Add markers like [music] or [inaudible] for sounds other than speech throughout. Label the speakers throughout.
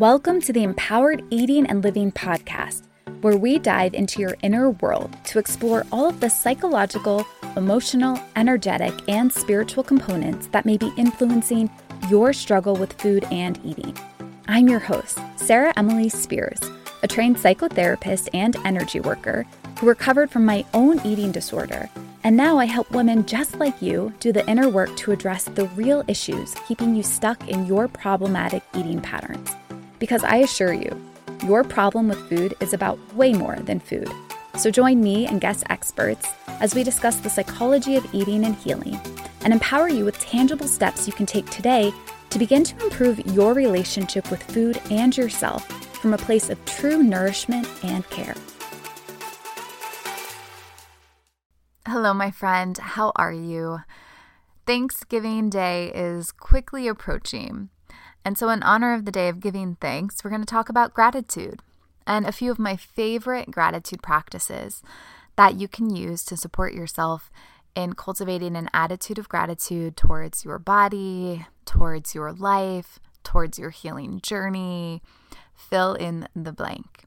Speaker 1: Welcome to the Empowered Eating and Living podcast, where we dive into your inner world to explore all of the psychological, emotional, energetic, and spiritual components that may be influencing your struggle with food and eating. I'm your host, Sarah Emily Speers, a trained psychotherapist and energy worker who recovered from my own eating disorder. And now I help women just like you do the inner work to address the real issues keeping you stuck in your problematic eating patterns. Because I assure you, your problem with food is about way more than food. So join me and guest experts as we discuss the psychology of eating and healing and empower you with tangible steps you can take today to begin to improve your relationship with food and yourself from a place of true nourishment and care.
Speaker 2: Hello, my friend. How are you? Thanksgiving Day is quickly approaching. And so, in honor of the day of giving thanks, we're going to talk about gratitude and a few of my favorite gratitude practices that you can use to support yourself in cultivating an attitude of gratitude towards your body, towards your life, towards your healing journey. Fill in the blank.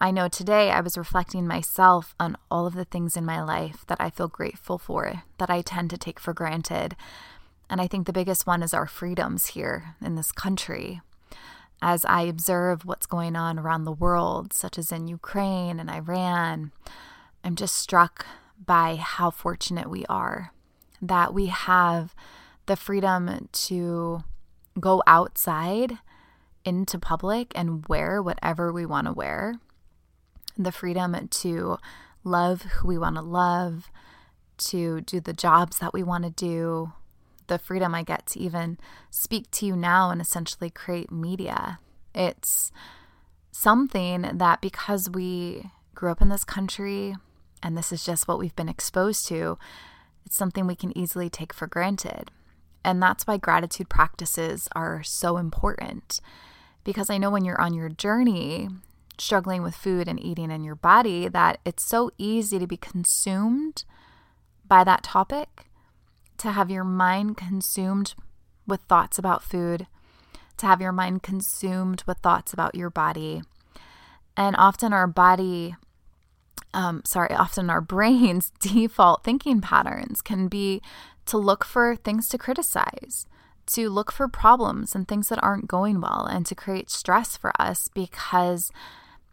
Speaker 2: I know today I was reflecting myself on all of the things in my life that I feel grateful for, that I tend to take for granted, and I think the biggest one is our freedoms here in this country. As I observe what's going on around the world, such as in Ukraine and Iran, I'm just struck by how fortunate we are that we have the freedom to go outside into public and wear whatever we want to wear, the freedom to love who we want to love, to do the jobs that we want to do, the freedom I get to even speak to you now and essentially create media. It's something that because we grew up in this country and this is just what we've been exposed to, it's something we can easily take for granted. And that's why gratitude practices are so important. Because I know when you're on your journey, struggling with food and eating in your body, that it's so easy to be consumed by that topic to have your mind consumed with thoughts about food, to have your mind consumed with thoughts about your body. And often our body, um, sorry, often our [laughs] brain's default thinking patterns can be to look for things to criticize, to look for problems and things that aren't going well, and to create stress for us because,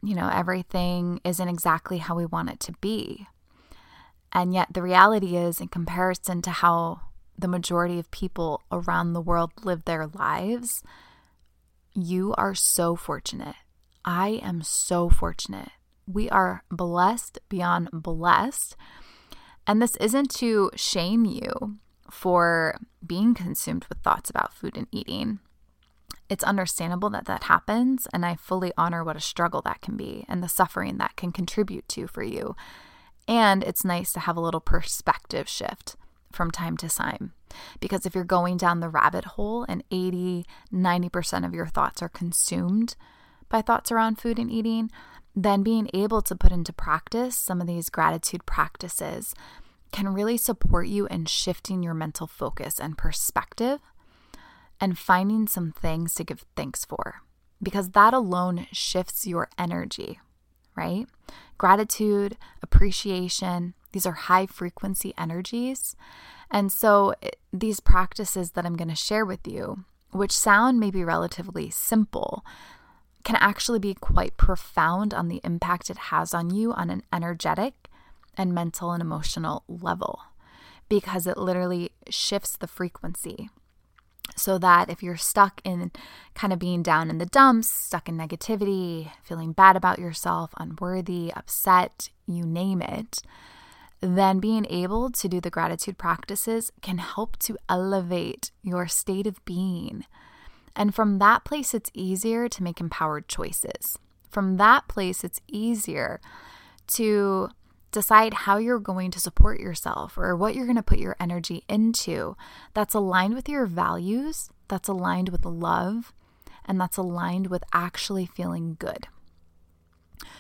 Speaker 2: you know, everything isn't exactly how we want it to be. And yet, the reality is, in comparison to how the majority of people around the world live their lives, you are so fortunate. I am so fortunate. We are blessed beyond blessed. And this isn't to shame you for being consumed with thoughts about food and eating. It's understandable that that happens, and I fully honor what a struggle that can be and the suffering that can contribute to for you. And it's nice to have a little perspective shift from time to time. Because if you're going down the rabbit hole and 80, 90% of your thoughts are consumed by thoughts around food and eating, then being able to put into practice some of these gratitude practices can really support you in shifting your mental focus and perspective and finding some things to give thanks for. Because that alone shifts your energy, right? Gratitude, appreciation, these are high frequency energies. And so, these practices that I'm going to share with you, which sound maybe relatively simple, can actually be quite profound on the impact it has on you on an energetic and mental and emotional level because it literally shifts the frequency so that if you're stuck in kind of being down in the dumps, stuck in negativity, feeling bad about yourself, unworthy, upset, you name it, then being able to do the gratitude practices can help to elevate your state of being. And from that place, it's easier to make empowered choices. From that place, it's easier to decide how you're going to support yourself or what you're going to put your energy into that's aligned with your values, that's aligned with love, and that's aligned with actually feeling good.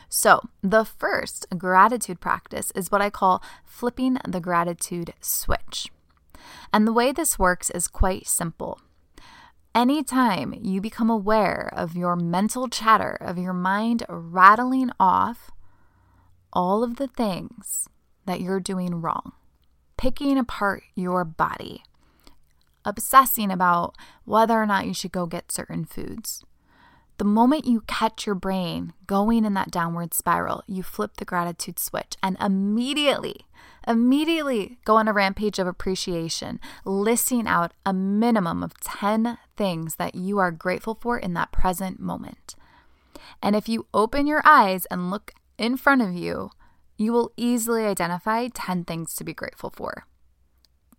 Speaker 2: So, the first gratitude practice is what I call flipping the gratitude switch. And the way this works is quite simple. anytime you become aware of your mental chatter, of your mind rattling off all of the things that you're doing wrong, picking apart your body, obsessing about whether or not you should go get certain foods. The moment you catch your brain going in that downward spiral, you flip the gratitude switch and immediately, immediately go on a rampage of appreciation, listing out a minimum of 10 things that you are grateful for in that present moment. And if you open your eyes and look in front of you, you will easily identify 10 things to be grateful for.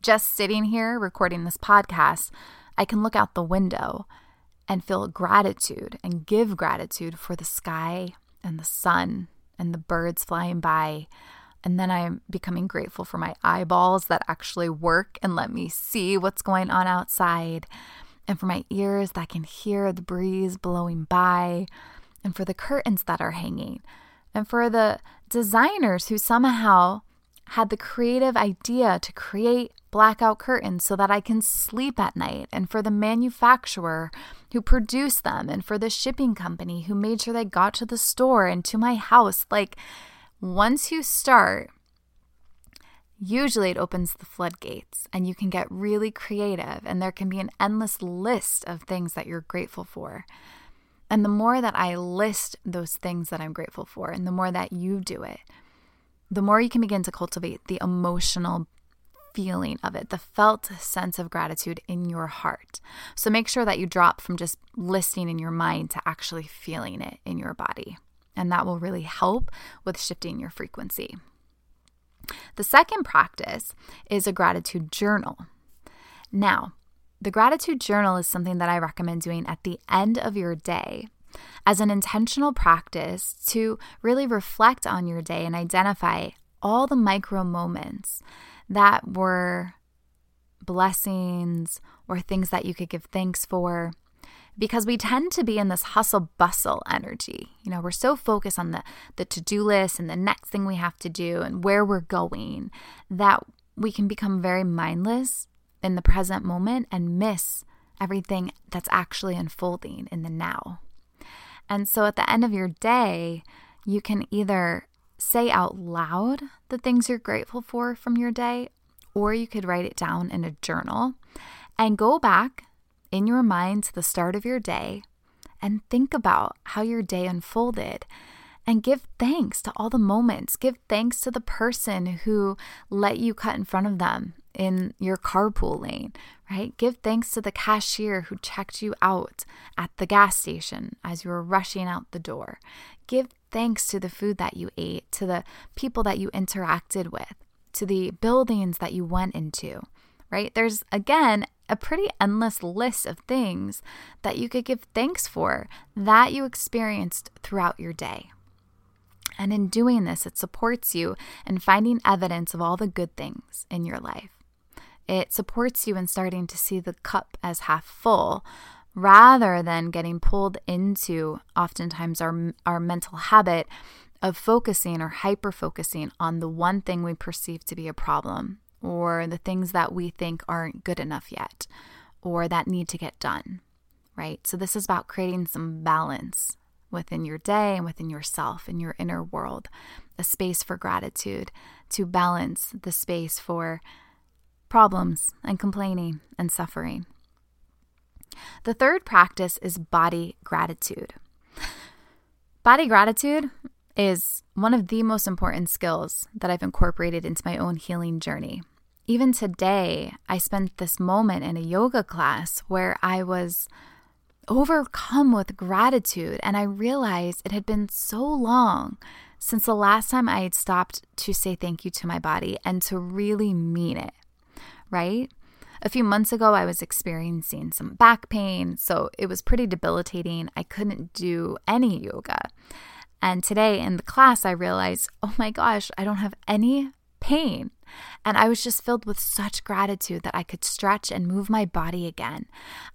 Speaker 2: Just sitting here recording this podcast, I can look out the window and feel gratitude and give gratitude for the sky and the sun and the birds flying by. And then I'm becoming grateful for my eyeballs that actually work and let me see what's going on outside, and for my ears that can hear the breeze blowing by, and for the curtains that are hanging, and for the designers who somehow had the creative idea to create blackout curtains so that I can sleep at night, and for the manufacturer who produced them, and for the shipping company who made sure they got to the store and to my house. Like, once you start, usually it opens the floodgates and you can get really creative, and there can be an endless list of things that you're grateful for. And the more that I list those things that I'm grateful for, and the more that you do it, the more you can begin to cultivate the emotional feeling of it, the felt sense of gratitude in your heart. So make sure that you drop from just listening in your mind to actually feeling it in your body. And that will really help with shifting your frequency. The second practice is a gratitude journal. Now, the gratitude journal is something that I recommend doing at the end of your day as an intentional practice to really reflect on your day and identify all the micro moments that were blessings or things that you could give thanks for because we tend to be in this hustle bustle energy. You know, we're so focused on the the to-do list and the next thing we have to do and where we're going that we can become very mindless in the present moment and miss everything that's actually unfolding in the now. And so at the end of your day, you can either say out loud the things you're grateful for from your day, or you could write it down in a journal and go back in your mind to the start of your day and think about how your day unfolded and give thanks to all the moments. Give thanks to the person who let you cut in front of them in your carpool lane, right? Give thanks to the cashier who checked you out at the gas station as you were rushing out the door. Give thanks to the food that you ate, to the people that you interacted with, to the buildings that you went into, right? There's again a pretty endless list of things that you could give thanks for that you experienced throughout your day. And in doing this, it supports you in finding evidence of all the good things in your life. It supports you in starting to see the cup as half full rather than getting pulled into oftentimes our, our mental habit of focusing or hyper focusing on the one thing we perceive to be a problem or the things that we think aren't good enough yet or that need to get done, right? So, this is about creating some balance within your day and within yourself in your inner world, a space for gratitude to balance the space for problems and complaining and suffering. The third practice is body gratitude. Body gratitude is one of the most important skills that I've incorporated into my own healing journey. Even today, I spent this moment in a yoga class where I was overcome with gratitude, and I realized it had been so long since the last time I had stopped to say thank you to my body and to really mean it right? A few months ago, I was experiencing some back pain, so it was pretty debilitating. I couldn't do any yoga. And today in the class, I realized, oh my gosh, I don't have any pain. And I was just filled with such gratitude that I could stretch and move my body again.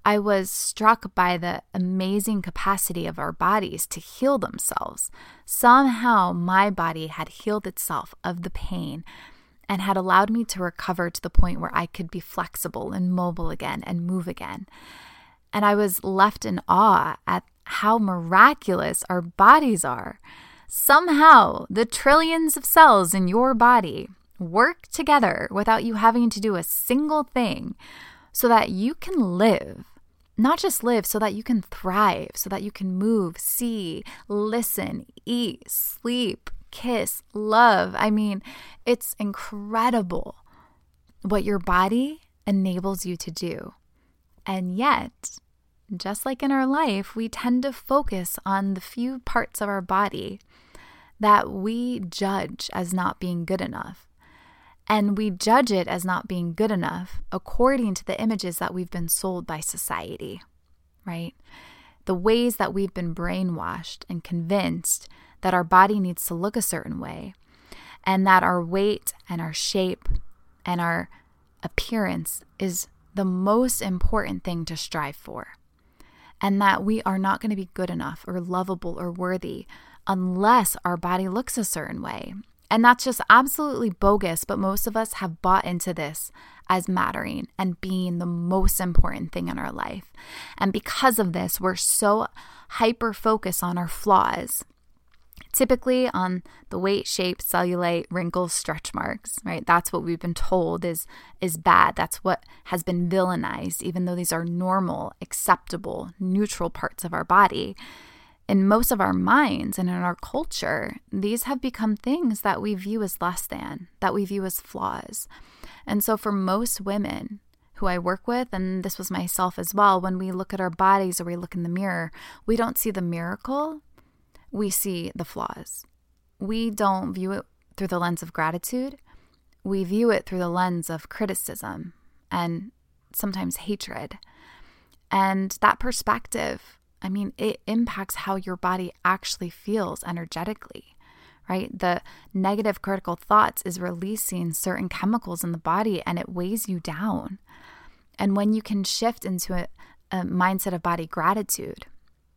Speaker 2: I was struck by the amazing capacity of our bodies to heal themselves. Somehow, my body had healed itself of the pain and had allowed me to recover to the point where I could be flexible and mobile again and move again. And I was left in awe at how miraculous our bodies are. Somehow, the trillions of cells in your body work together without you having to do a single thing so that you can live. Not just live, so that you can thrive, so that you can move, see, listen, eat, sleep, kiss, love. I mean, it's incredible what your body enables you to do. And yet, just like in our life, we tend to focus on the few parts of our body that we judge as not being good enough. And we judge it as not being good enough according to the images that we've been sold by society, right? The ways that we've been brainwashed and convinced that our body needs to look a certain way, and that our weight and our shape and our appearance is the most important thing to strive for. And that we are not going to be good enough or lovable or worthy unless our body looks a certain way and that's just absolutely bogus, but most of us have bought into this as mattering and being the most important thing in our life. And because of this, we're so hyper focused on our flaws. Typically on the weight, shape, cellulite, wrinkles, stretch marks, right? That's what we've been told is is bad. That's what has been villainized even though these are normal, acceptable, neutral parts of our body in most of our minds and in our culture, these have become things that we view as less than, that we view as flaws. And so, for most women who I work with, and this was myself as well, when we look at our bodies or we look in the mirror, we don't see the miracle, we see the flaws. We don't view it through the lens of gratitude, we view it through the lens of criticism and sometimes hatred. And that perspective I mean, it impacts how your body actually feels energetically, right? The negative critical thoughts is releasing certain chemicals in the body and it weighs you down. And when you can shift into a, a mindset of body gratitude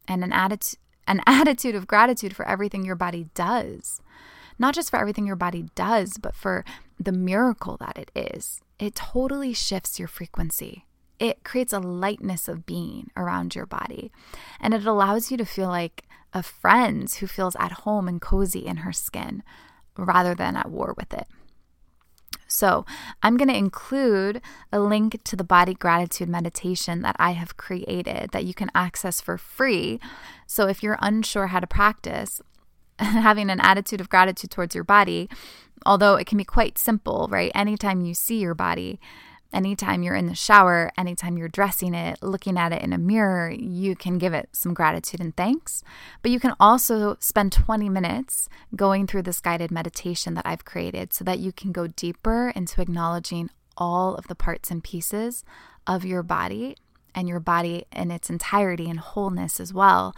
Speaker 2: and an attitude, an attitude of gratitude for everything your body does, not just for everything your body does, but for the miracle that it is, it totally shifts your frequency it creates a lightness of being around your body. And it allows you to feel like a friend who feels at home and cozy in her skin rather than at war with it. So, I'm going to include a link to the body gratitude meditation that I have created that you can access for free. So, if you're unsure how to practice [laughs] having an attitude of gratitude towards your body, although it can be quite simple, right? Anytime you see your body, Anytime you're in the shower, anytime you're dressing it, looking at it in a mirror, you can give it some gratitude and thanks. But you can also spend 20 minutes going through this guided meditation that I've created so that you can go deeper into acknowledging all of the parts and pieces of your body and your body in its entirety and wholeness as well,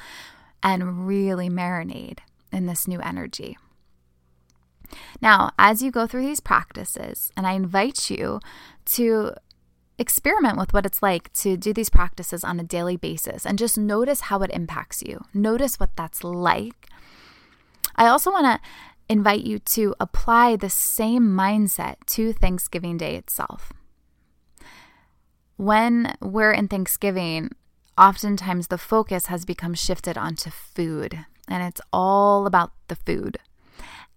Speaker 2: and really marinate in this new energy. Now, as you go through these practices, and I invite you to experiment with what it's like to do these practices on a daily basis and just notice how it impacts you. Notice what that's like. I also want to invite you to apply the same mindset to Thanksgiving Day itself. When we're in Thanksgiving, oftentimes the focus has become shifted onto food, and it's all about the food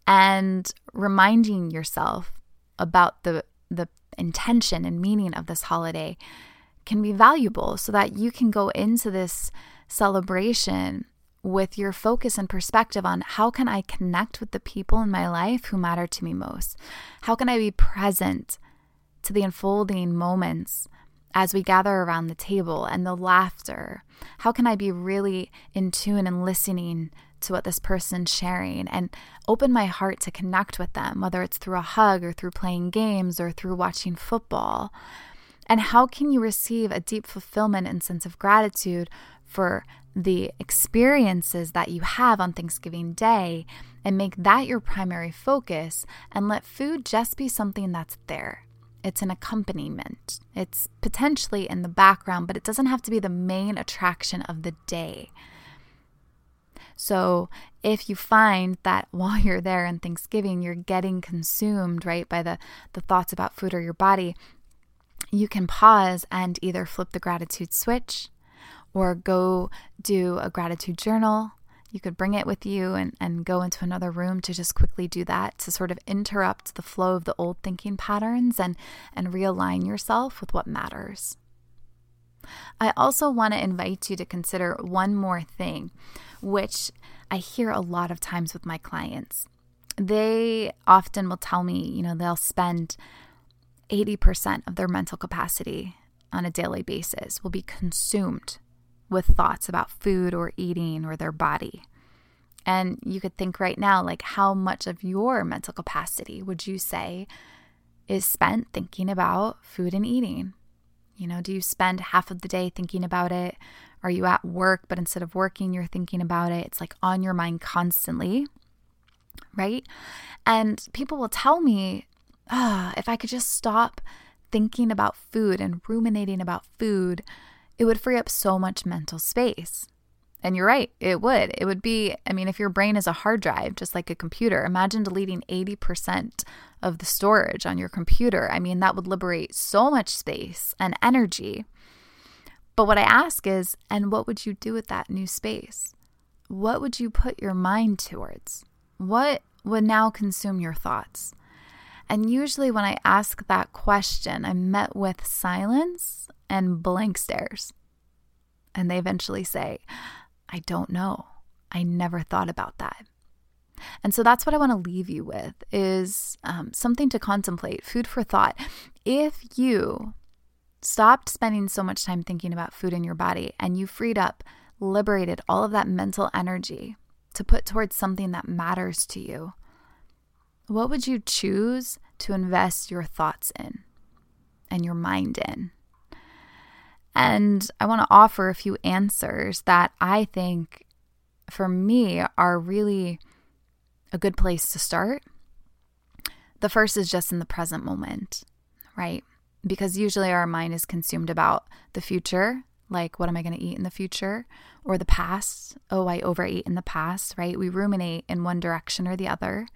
Speaker 2: and reminding yourself about the the intention and meaning of this holiday can be valuable so that you can go into this celebration with your focus and perspective on how can I connect with the people in my life who matter to me most? How can I be present to the unfolding moments as we gather around the table and the laughter? How can I be really in tune and listening to what this person's sharing and open my heart to connect with them, whether it's through a hug or through playing games or through watching football? And how can you receive a deep fulfillment and sense of gratitude for the experiences that you have on Thanksgiving Day and make that your primary focus and let food just be something that's there? It's an accompaniment. It's potentially in the background, but it doesn't have to be the main attraction of the day. So if you find that [laughs] while you're there in Thanksgiving, you're getting consumed, right, by the, the thoughts about food or your body, you can pause and either flip the gratitude switch or go do a gratitude journal. You could bring it with you and, and go into another room to just quickly do that to sort of interrupt the flow of the old thinking patterns and, and realign yourself with what matters. I also want to invite you to consider one more thing, which I hear a lot of times with my clients. They often will tell me, you know, they'll spend 80% of their mental capacity on a daily basis will be consumed with thoughts about food or eating or their body. And you could think right now, like, how much of your mental capacity would you say is spent thinking about food and eating? You know, do you spend half of the day thinking about it? Are you at work, but instead of working, you're thinking about it? It's like on your mind constantly, right? And people will tell me, oh, if I could just stop thinking about food and ruminating about food, it would free up so much mental space. And you're right, it would. It would be, I mean, if your brain is a hard drive, just like a computer, imagine deleting 80% of the storage on your computer. I mean, that would liberate so much space and energy. But what I ask is, and what would you do with that new space? What would you put your mind towards? What would now consume your thoughts? And usually, when I ask that question, I'm met with silence and blank stares. And they eventually say, I don't know. I never thought about that. And so that's what I want to leave you with is um, something to contemplate, food for thought. If you stopped spending so much time thinking about food in your body and you freed up, liberated all of that mental energy to put towards something that matters to you, what would you choose to invest your thoughts in and your mind in? And I want to offer a few answers that I think for me are really a good place to start. The first is just in the present moment, right? Because usually our mind is consumed about the future, like what am I going to eat in the future, or the past. Oh, I overate in the past, right? We ruminate in one direction or the other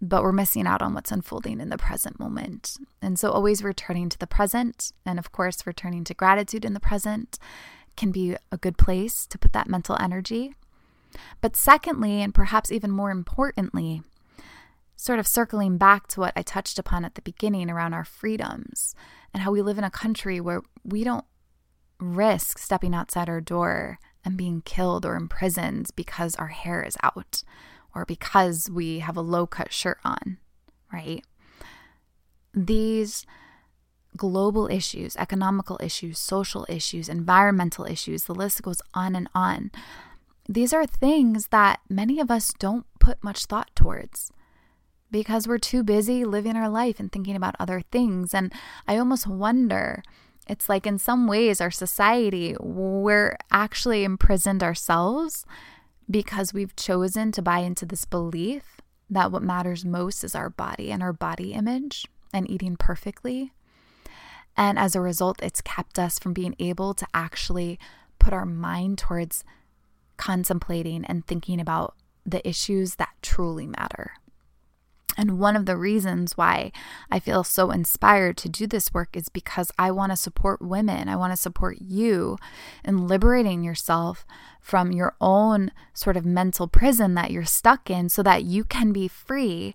Speaker 2: but we're missing out on what's unfolding in the present moment. And so, always returning to the present, and of course, returning to gratitude in the present can be a good place to put that mental energy. But, secondly, and perhaps even more importantly, sort of circling back to what I touched upon at the beginning around our freedoms and how we live in a country where we don't risk stepping outside our door and being killed or imprisoned because our hair is out or because we have a low cut shirt on, right? These global issues, economical issues, social issues, environmental issues, the list goes on and on. These are things that many of us don't put much thought towards because we're too busy living our life and thinking about other things. And I almost wonder it's like in some ways, our society, we're actually imprisoned ourselves because we've chosen to buy into this belief that what matters most is our body and our body image and eating perfectly. And as a result, it's kept us from being able to actually put our mind towards contemplating and thinking about the issues that truly matter. And one of the reasons why I feel so inspired to do this work is because I want to support women. I want to support you in liberating yourself from your own sort of mental prison that you're stuck in so that you can be free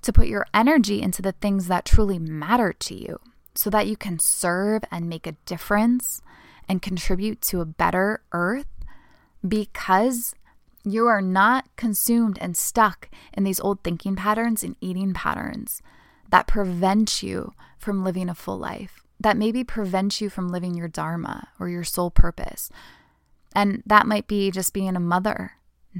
Speaker 2: to put your energy into the things that truly matter to you so that you can serve and make a difference and contribute to a better earth because you are not consumed and stuck in these old thinking patterns and eating patterns that prevent you from living a full life, that maybe prevent you from living your Dharma or your soul purpose. And that might be just being a mother.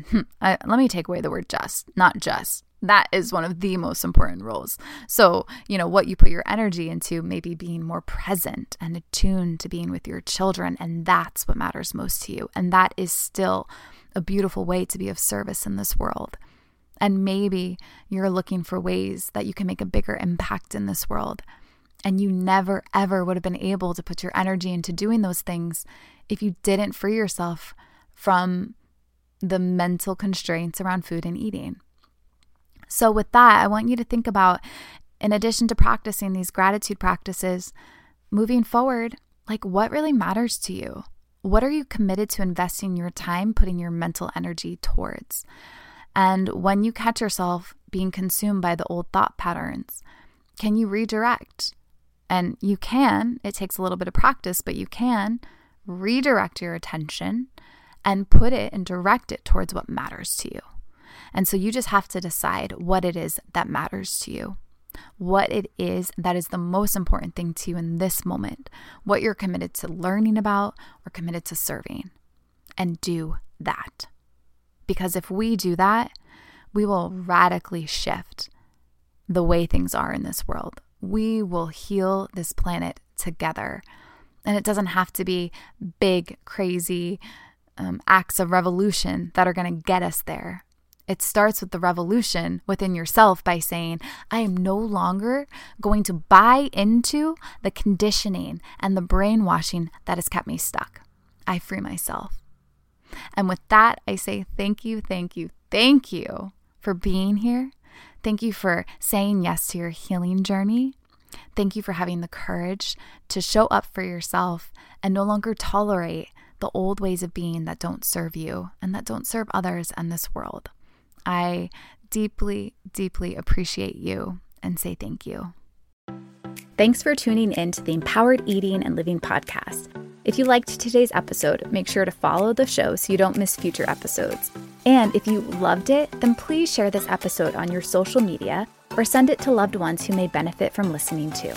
Speaker 2: [laughs] let me take away the word just, not just. That is one of the most important roles. So, you know, what you put your energy into, maybe being more present and attuned to being with your children. And that's what matters most to you. And that is still a beautiful way to be of service in this world. And maybe you're looking for ways that you can make a bigger impact in this world. And you never, ever would have been able to put your energy into doing those things if you didn't free yourself from the mental constraints around food and eating. So, with that, I want you to think about, in addition to practicing these gratitude practices, moving forward, like what really matters to you? What are you committed to investing your time, putting your mental energy towards? And when you catch yourself being consumed by the old thought patterns, can you redirect? And you can, it takes a little bit of practice, but you can redirect your attention and put it and direct it towards what matters to you. And so you just have to decide what it is that matters to you, what it is that is the most important thing to you in this moment, what you're committed to learning about or committed to serving, and do that. Because if we do that, we will radically shift the way things are in this world. We will heal this planet together. And it doesn't have to be big, crazy um, acts of revolution that are going to get us there. It starts with the revolution within yourself by saying, I am no longer going to buy into the conditioning and the brainwashing that has kept me stuck. I free myself. And with that, I say thank you, thank you, thank you for being here. Thank you for saying yes to your healing journey. Thank you for having the courage to show up for yourself and no longer tolerate the old ways of being that don't serve you and that don't serve others and this world. I deeply, deeply appreciate you and say thank you.
Speaker 1: Thanks for tuning in to the Empowered Eating and Living podcast. If you liked today's episode, make sure to follow the show so you don't miss future episodes. And if you loved it, then please share this episode on your social media or send it to loved ones who may benefit from listening to.